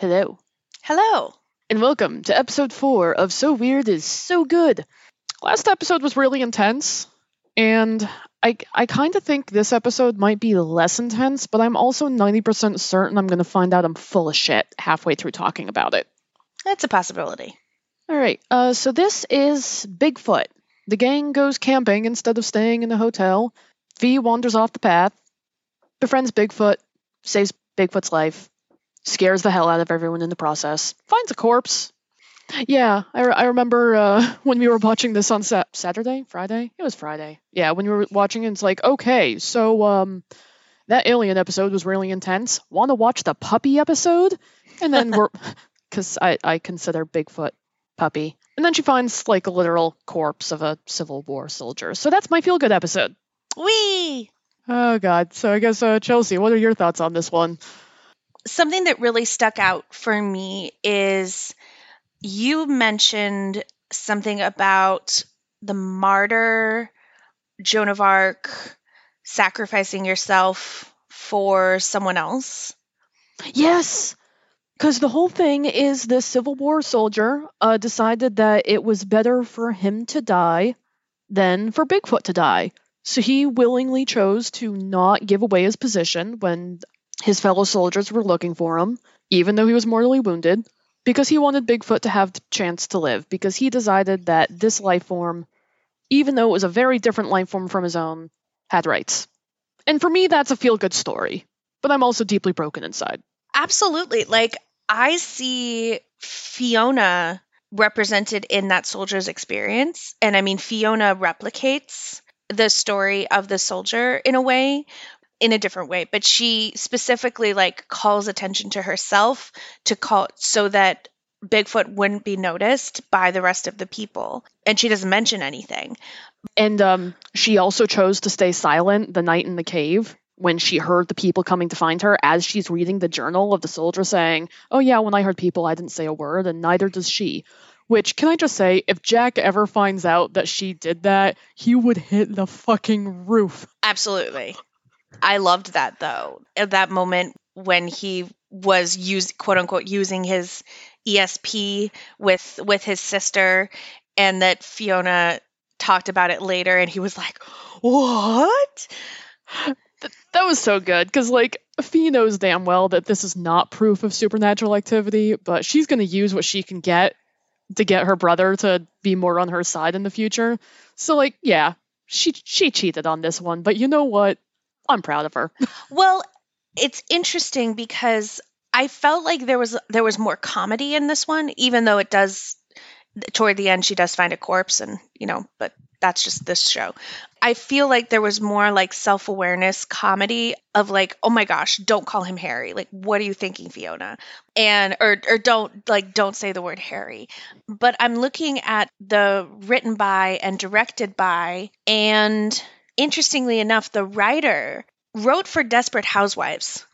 Hello, Hello. and welcome to episode four of So Weird is So Good. Last episode was really intense, and I, I kind of think this episode might be less intense, but I'm also 90% certain I'm going to find out I'm full of shit halfway through talking about it. That's a possibility. All right, uh, so this is Bigfoot. The gang goes camping instead of staying in a hotel. V wanders off the path, befriends Bigfoot, saves Bigfoot's life, scares the hell out of everyone in the process, finds a corpse. Yeah, I, re- I remember uh, when we were watching this on sa- Saturday, Friday. It was Friday. Yeah, when we were watching it, it's like, okay, so um, that alien episode was really intense. Want to watch the puppy episode? And then we're, because I I consider Bigfoot puppy. And then she finds like a literal corpse of a Civil War soldier. So that's my feel good episode. Wee! Oh God. So I guess uh, Chelsea, what are your thoughts on this one? Something that really stuck out for me is you mentioned something about the martyr, Joan of Arc, sacrificing yourself for someone else. Yes. Because the whole thing is this Civil War soldier uh, decided that it was better for him to die than for Bigfoot to die. So he willingly chose to not give away his position when his fellow soldiers were looking for him, even though he was mortally wounded, because he wanted Bigfoot to have the chance to live, because he decided that this life form, even though it was a very different life form from his own, had rights. And for me, that's a feel good story. But I'm also deeply broken inside. Absolutely. Like, I see Fiona represented in that soldier's experience. And I mean, Fiona replicates the story of the soldier in a way, in a different way, but she specifically like calls attention to herself to call so that Bigfoot wouldn't be noticed by the rest of the people. And she doesn't mention anything. And um, she also chose to stay silent the night in the cave when she heard the people coming to find her as she's reading the journal of the soldier saying, Oh, yeah, when I heard people, I didn't say a word, and neither does she. Which, can I just say, if Jack ever finds out that she did that, he would hit the fucking roof. Absolutely. I loved that though. At that moment when he was use quote unquote using his ESP with with his sister and that Fiona talked about it later and he was like, "What?" Th- that was so good, because, like, Fee knows damn well that this is not proof of supernatural activity, but she's going to use what she can get to get her brother to be more on her side in the future. So, like, yeah, she she cheated on this one, but you know what? I'm proud of her. Well, it's interesting because I felt like there was there was more comedy in this one even though it does toward the end she does find a corpse and you know but that's just this show. I feel like there was more like self-awareness comedy of like oh my gosh, don't call him Harry. Like what are you thinking Fiona? And or or don't like don't say the word Harry. But I'm looking at the written by and directed by and interestingly enough the writer wrote for Desperate Housewives.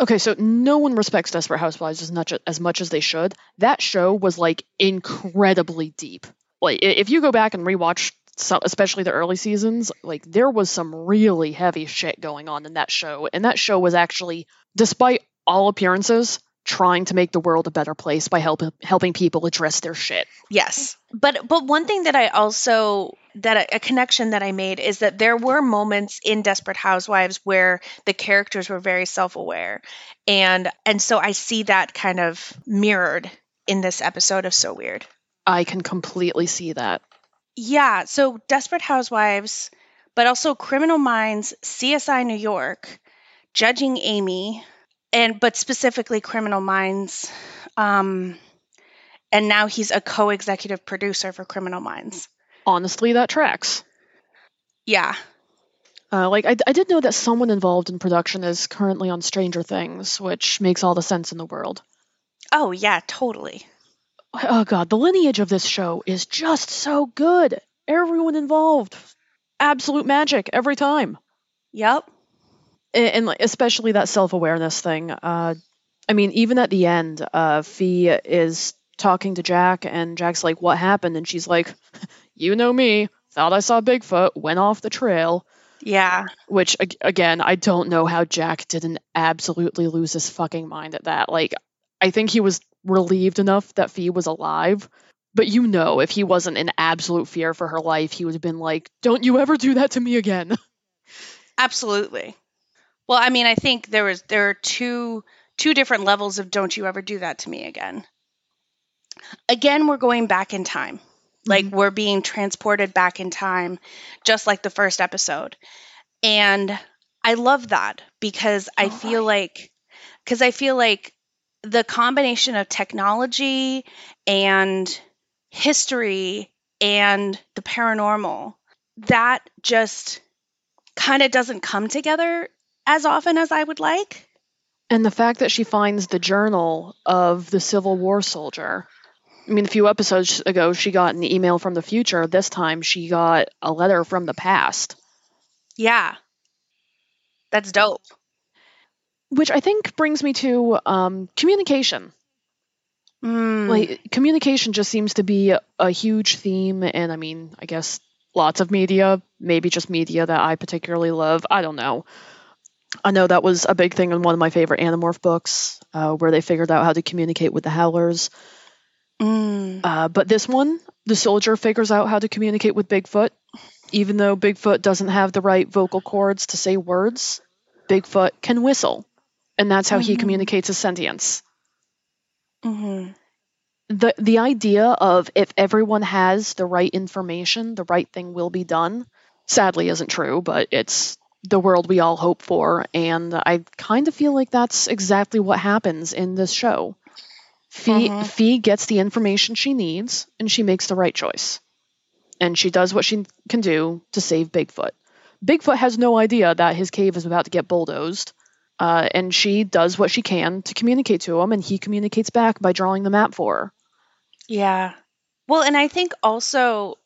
Okay, so no one respects Desperate Housewives as much as much as they should. That show was like incredibly deep. Like if you go back and rewatch some, especially the early seasons, like there was some really heavy shit going on in that show, and that show was actually, despite all appearances, trying to make the world a better place by helping helping people address their shit. Yes. But but one thing that I also that a, a connection that I made is that there were moments in Desperate Housewives where the characters were very self-aware. And and so I see that kind of mirrored in this episode of So Weird. I can completely see that. Yeah, so Desperate Housewives, but also Criminal Minds, CSI New York, Judging Amy, and but specifically Criminal Minds. Um, and now he's a co-executive producer for Criminal Minds. Honestly, that tracks. Yeah, Uh, like I, I did know that someone involved in production is currently on Stranger Things, which makes all the sense in the world. Oh yeah, totally. Oh god, the lineage of this show is just so good. Everyone involved, absolute magic every time, Yep. And, and like, especially that self-awareness thing. Uh, I mean, even at the end, uh, Fee is talking to Jack, and Jack's like, "What happened?" And she's like, "You know me. Thought I saw Bigfoot. Went off the trail." Yeah. Which again, I don't know how Jack didn't absolutely lose his fucking mind at that. Like, I think he was relieved enough that Fee was alive. But you know, if he wasn't in absolute fear for her life, he would have been like, "Don't you ever do that to me again." Absolutely. Well, I mean, I think there was there are two two different levels of don't you ever do that to me again. Again, we're going back in time. Like Mhm. we're being transported back in time just like the first episode. And I love that because I Oh, feel like cuz I feel like the combination of technology and history and the paranormal that just kind of doesn't come together as often as I would like. And the fact that she finds the journal of the Civil War soldier. I mean, a few episodes ago, she got an email from the future. This time, she got a letter from the past, Yeah. That's dope. which I think brings me to um, communication. Mm, Like, communication just seems to be a, a huge theme, and I mean, I guess lots of media, maybe just media that I particularly love. I don't know. I know that was a big thing in one of my favorite Animorph books, uh, where they figured out how to communicate with the Howlers. mm, Uh, but this one, the soldier figures out how to communicate with Bigfoot. Even though Bigfoot doesn't have the right vocal cords to say words, Bigfoot can whistle. And that's how he Mhm. communicates his sentience. mhm. The, the idea of if everyone has the right information, the right thing will be done, sadly isn't true, but it's the world we all hope for. And I kind of feel like that's exactly what happens in this show. Fee, Mhm. Fee gets the information she needs and she makes the right choice. And she does what she can do to save Bigfoot. Bigfoot has no idea that his cave is about to get bulldozed. Uh, and she does what she can to communicate to him, and he communicates back by drawing the map for her. Yeah. Well, and I think also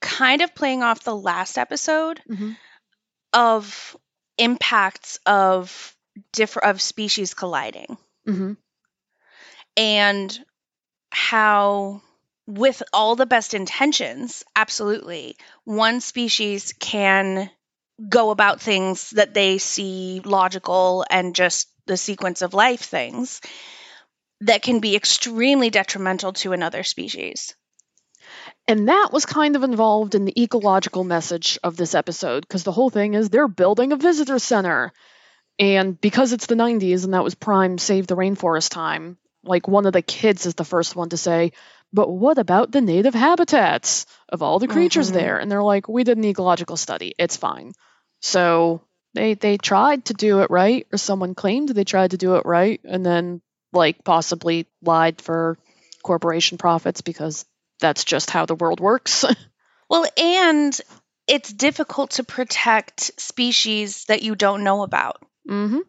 kind of playing off the last episode of impacts of different of species colliding. Hmm and how with all the best intentions absolutely one species can go about things that they see logical and just the sequence of life things that can be extremely detrimental to another species And that was kind of involved in the ecological message of this episode, because the whole thing is they're building a visitor center. And because it's the 90s and that was prime save the rainforest time, like one of the kids is the first one to say, but what about the native habitats of all the creatures Mhm. there? And they're like, we did an ecological study. It's fine. So they they tried to do it right, or someone claimed they tried to do it right, and then like possibly lied for corporation profits because that's just how the world works. Well, and it's difficult to protect species that you don't know about. hmm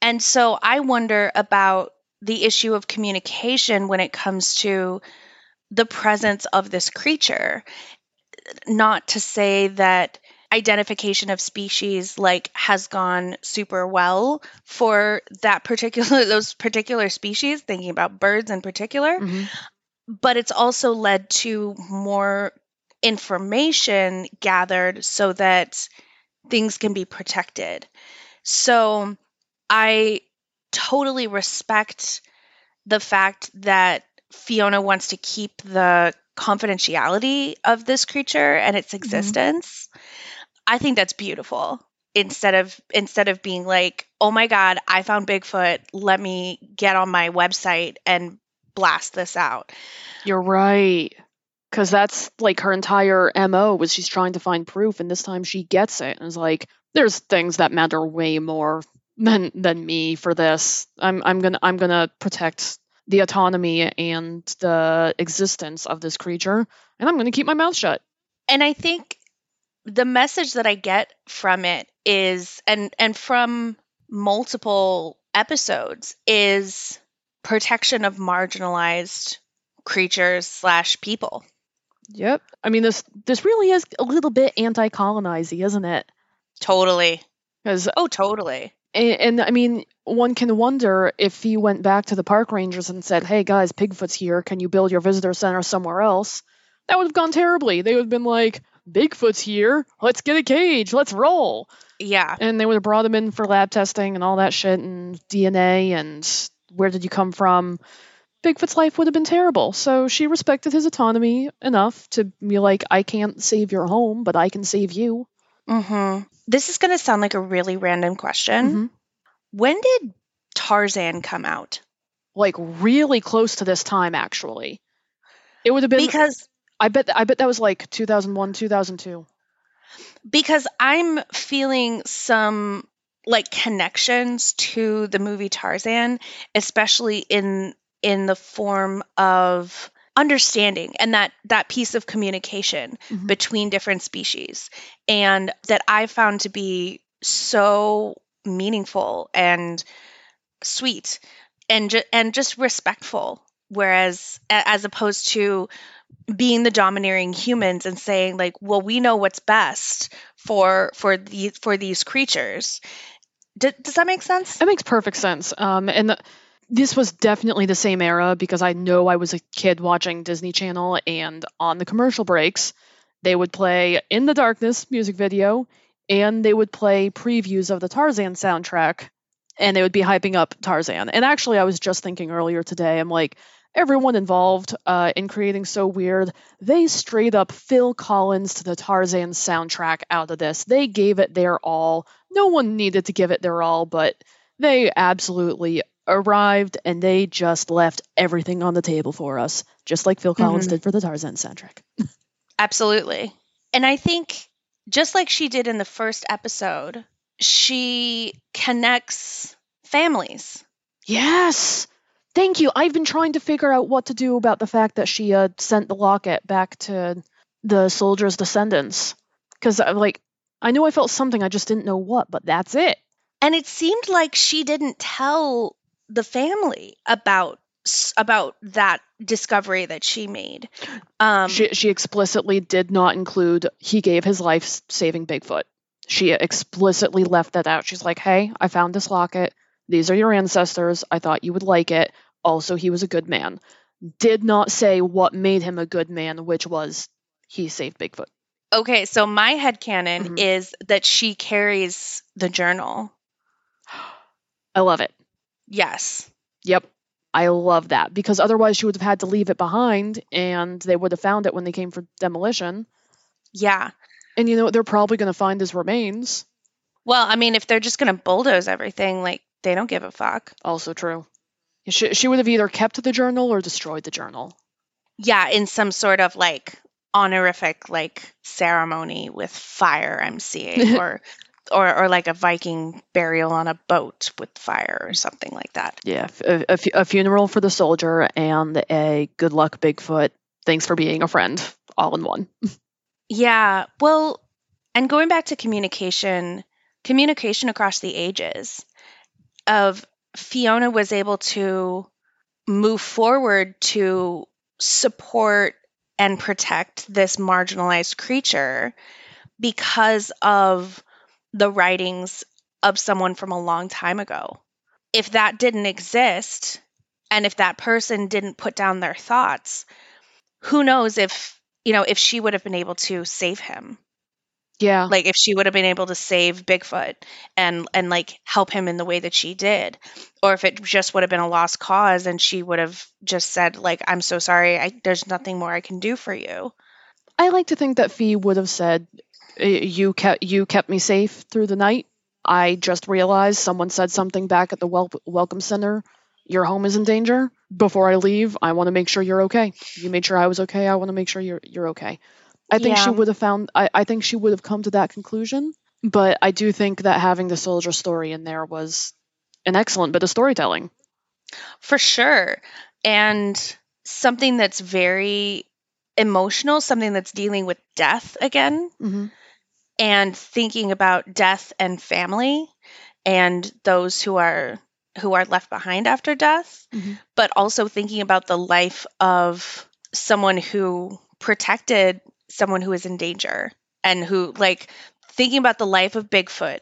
And so I wonder about the issue of communication when it comes to the presence of this creature. Not to say that identification of species like has gone super well for that particular those particular species thinking about birds in particular hmm but it's also led to more information gathered so that things can be protected. So I totally respect the fact that Fiona wants to keep the confidentiality of this creature and its mm-hmm. existence. I think that's beautiful. Instead of instead of being like, "Oh my god, I found Bigfoot. Let me get on my website and blast this out." You're right. Because that's like her entire MO was she's trying to find proof, and this time she gets it and is like, there's things that matter way more than than me for this. I'm I'm gonna I'm gonna protect the autonomy and the existence of this creature, and I'm gonna keep my mouth shut. and I think the message that I get from it is and and from multiple episodes is protection of marginalized creatures slash people. Yep. I mean this this really is a little bit anti-colonizing, isn't it? Totally. Because Oh, totally. And, and I mean, one can wonder if he went back to the park rangers and said, "Hey guys, Bigfoot's here. Can you build your visitor center somewhere else?" That would have gone terribly. They would have been like, "Bigfoot's here. Let's get a cage. Let's roll." Yeah. And they would have brought him in for lab testing and all that shit and DNA and where did you come from? Bigfoot's life would have been terrible. So she respected his autonomy enough to be like, I can't save your home, but I can save you. hmm This is going to sound like a really random question. Mhm. When did Tarzan come out? Like really close to this time, actually. It would have been. Because I bet. I bet that was like 2001, 2002. because I'm feeling some like connections to the movie Tarzan, especially in in the form of understanding and that that piece of communication Mhm. between different species and that I found to be so meaningful and sweet and ju- and just respectful whereas a- as opposed to being the domineering humans and saying like well we know what's best for for the for these creatures D- does that make sense That makes perfect sense. Um, and the, this was definitely the same era because I know I was a kid watching Disney Channel, and on the commercial breaks, they would play "In the Darkness" music video, and they would play previews of the Tarzan soundtrack, and they would be hyping up Tarzan. And actually, I was just thinking earlier today, I'm like. Everyone involved uh, in creating So Weird, they straight up Phil Collins to the Tarzan soundtrack out of this. They gave it their all. No one needed to give it their all, but they absolutely arrived and they just left everything on the table for us, just like Phil Collins Mhm. did for the Tarzan centric. Absolutely. And I think just like she did in the first episode, she connects families. Yes! Thank you. I've been trying to figure out what to do about the fact that she uh, sent the locket back to the soldier's descendants. Because, like, I knew I felt something, I just didn't know what, but that's it. And it seemed like she didn't tell the family about about that discovery that she made. Um she, she explicitly did not include he gave his life saving Bigfoot. She explicitly left that out. She's like, hey, I found this locket. These are your ancestors. I thought you would like it. Also, he was a good man. Did not say what made him a good man, which was he saved Bigfoot. Okay, so my headcanon Mhm. is that she carries the journal. I love it. Yes. Yep. I love that because otherwise she would have had to leave it behind and they would have found it when they came for demolition. Yeah. And you know, they're probably going to find his remains. Well, I mean, if they're just going to bulldoze everything, like they don't give a fuck. Also true. She, she would have either kept the journal or destroyed the journal. Yeah, in some sort of like honorific like ceremony with fire I'm seeing or or or like a Viking burial on a boat with fire or something like that. Yeah, a, a a funeral for the soldier and a good luck Bigfoot. Thanks for being a friend, all in one. Yeah, well, and going back to communication, communication across the ages of Fiona was able to move forward to support and protect this marginalized creature because of the writings of someone from a long time ago. If that didn't exist and if that person didn't put down their thoughts, who knows if, you know, if she would have been able to save him Yeah, like if she would have been able to save Bigfoot and and like help him in the way that she did or if it just would have been a lost cause and she would have just said like I'm so sorry I there's nothing more I can do for you. I like to think that Fee would have said, "You kept you kept me safe through the night. I just realized someone said something back at the wel- welcome center. Your home is in danger. Before I leave, I want to make sure you're okay. You made sure I was okay. I want to make sure you're you're okay." I think she would have found. I, I think she would have come to that conclusion. But I do think that having the soldier story in there was an excellent bit of storytelling. For sure. And something that's very emotional, something that's dealing with death again hmm and thinking about death and family and those who are who are left behind after death Mhm. but also thinking about the life of someone who protected someone who is in danger and who like thinking about the life of Bigfoot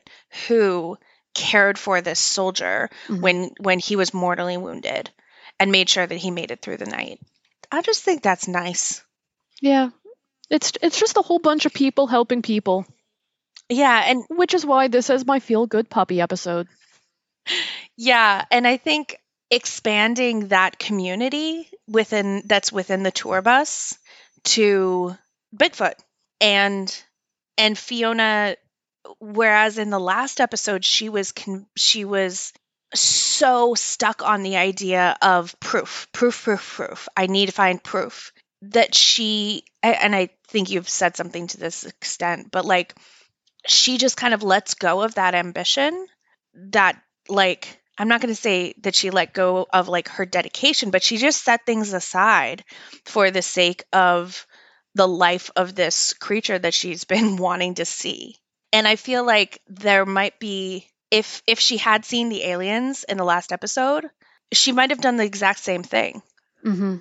who cared for this soldier Mhm. when when he was mortally wounded and made sure that he made it through the night. I just think that's nice. Yeah, it's it's just a whole bunch of people helping people, Yeah, and which is why this is my feel good puppy episode. Yeah, and I think expanding that community within that's within the tour bus to Bigfoot. And and Fiona whereas in the last episode she was con- she was so stuck on the idea of proof proof proof proof. I need to find proof that she and i think you've said something to this extent but like she just kind of lets go of that ambition that like i'm not going to say that she let go of like her dedication but she just set things aside for the sake of the life of this creature that she's been wanting to see and i feel like there might be if if she had seen the aliens in the last episode she might have done the exact same thing Mm-hmm.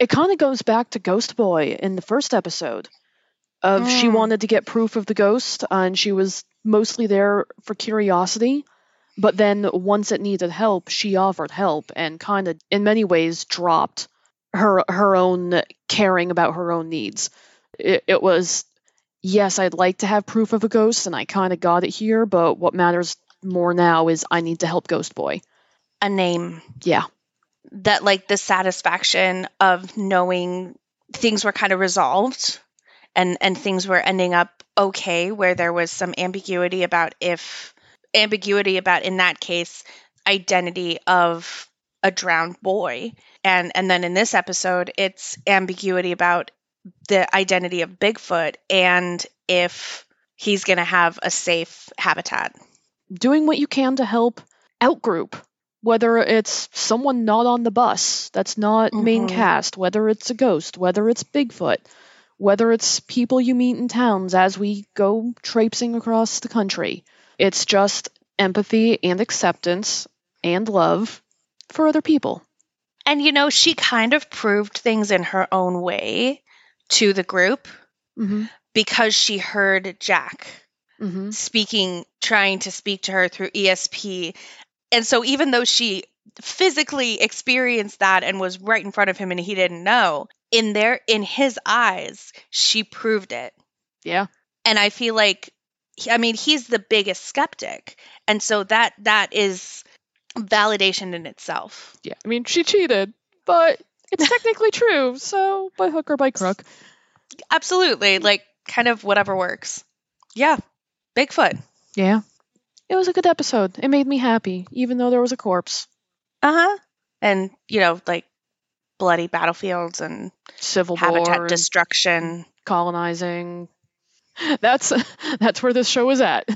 It kind of goes back to Ghost Boy in the first episode. Of she Mm. wanted to get proof of the ghost, and she was mostly there for curiosity. But then once it needed help, she offered help and kind of, in many ways, dropped her her own caring about her own needs. It, it was, yes, I'd like to have proof of a ghost, and I kind of got it here. But what matters more now is I need to help Ghost Boy. a name Yeah. that like the satisfaction of knowing things were kind of resolved and and things were ending up okay where there was some ambiguity about if ambiguity about in that case identity of a drowned boy and and then in this episode it's ambiguity about the identity of Bigfoot and if he's going to have a safe habitat. Doing what you can to help outgroup whether it's someone not on the bus that's not main Mhm. cast whether it's a ghost whether it's bigfoot whether it's people you meet in towns as we go traipsing across the country. It's just empathy and acceptance and love for other people And you know, she kind of proved things in her own way to the group mm-hmm. because she heard Jack Mm-hmm. speaking, trying to speak to her through ESP. And so, even though she physically experienced that and was right in front of him and he didn't know, in there, in his eyes, she proved it. yeah And I feel like, I mean, he's the biggest skeptic. And so, that that is validation in itself. yeah i mean she cheated but it's technically true so by hook or by crook Absolutely. Like, kind of whatever works. Yeah. Bigfoot. yeah it was a good episode it made me happy even though there was a corpse Uh huh. And, you know, like bloody battlefields and civil habitat destruction. colonizing. That's that's where this show is at.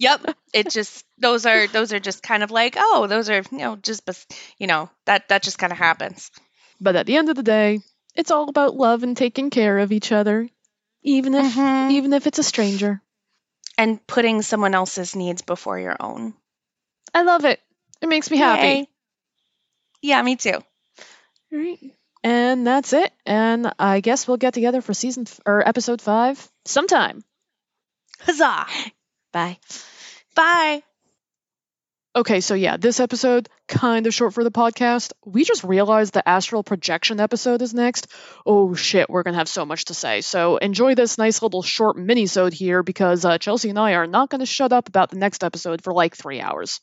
Yep. It just, those are, those are just kind of like, oh, those are, you know, just, you know, that, that just kind of happens. But at the end of the day, it's all about love and taking care of each other, even if Mhm. even if it's a stranger. And putting someone else's needs before your own. I love it. It makes me happy. Yay. Yeah, me too. All right. And that's it. And I guess we'll get together for season f- or episode 5 sometime. Huzzah. Bye. Bye. Okay, so yeah, this episode kind of short for the podcast. We just realized the astral projection episode is next. Oh shit, we're gonna have so much to say. So enjoy this nice little short mini-sode here because uh, Chelsea and I are not gonna shut up about the next episode for like three hours.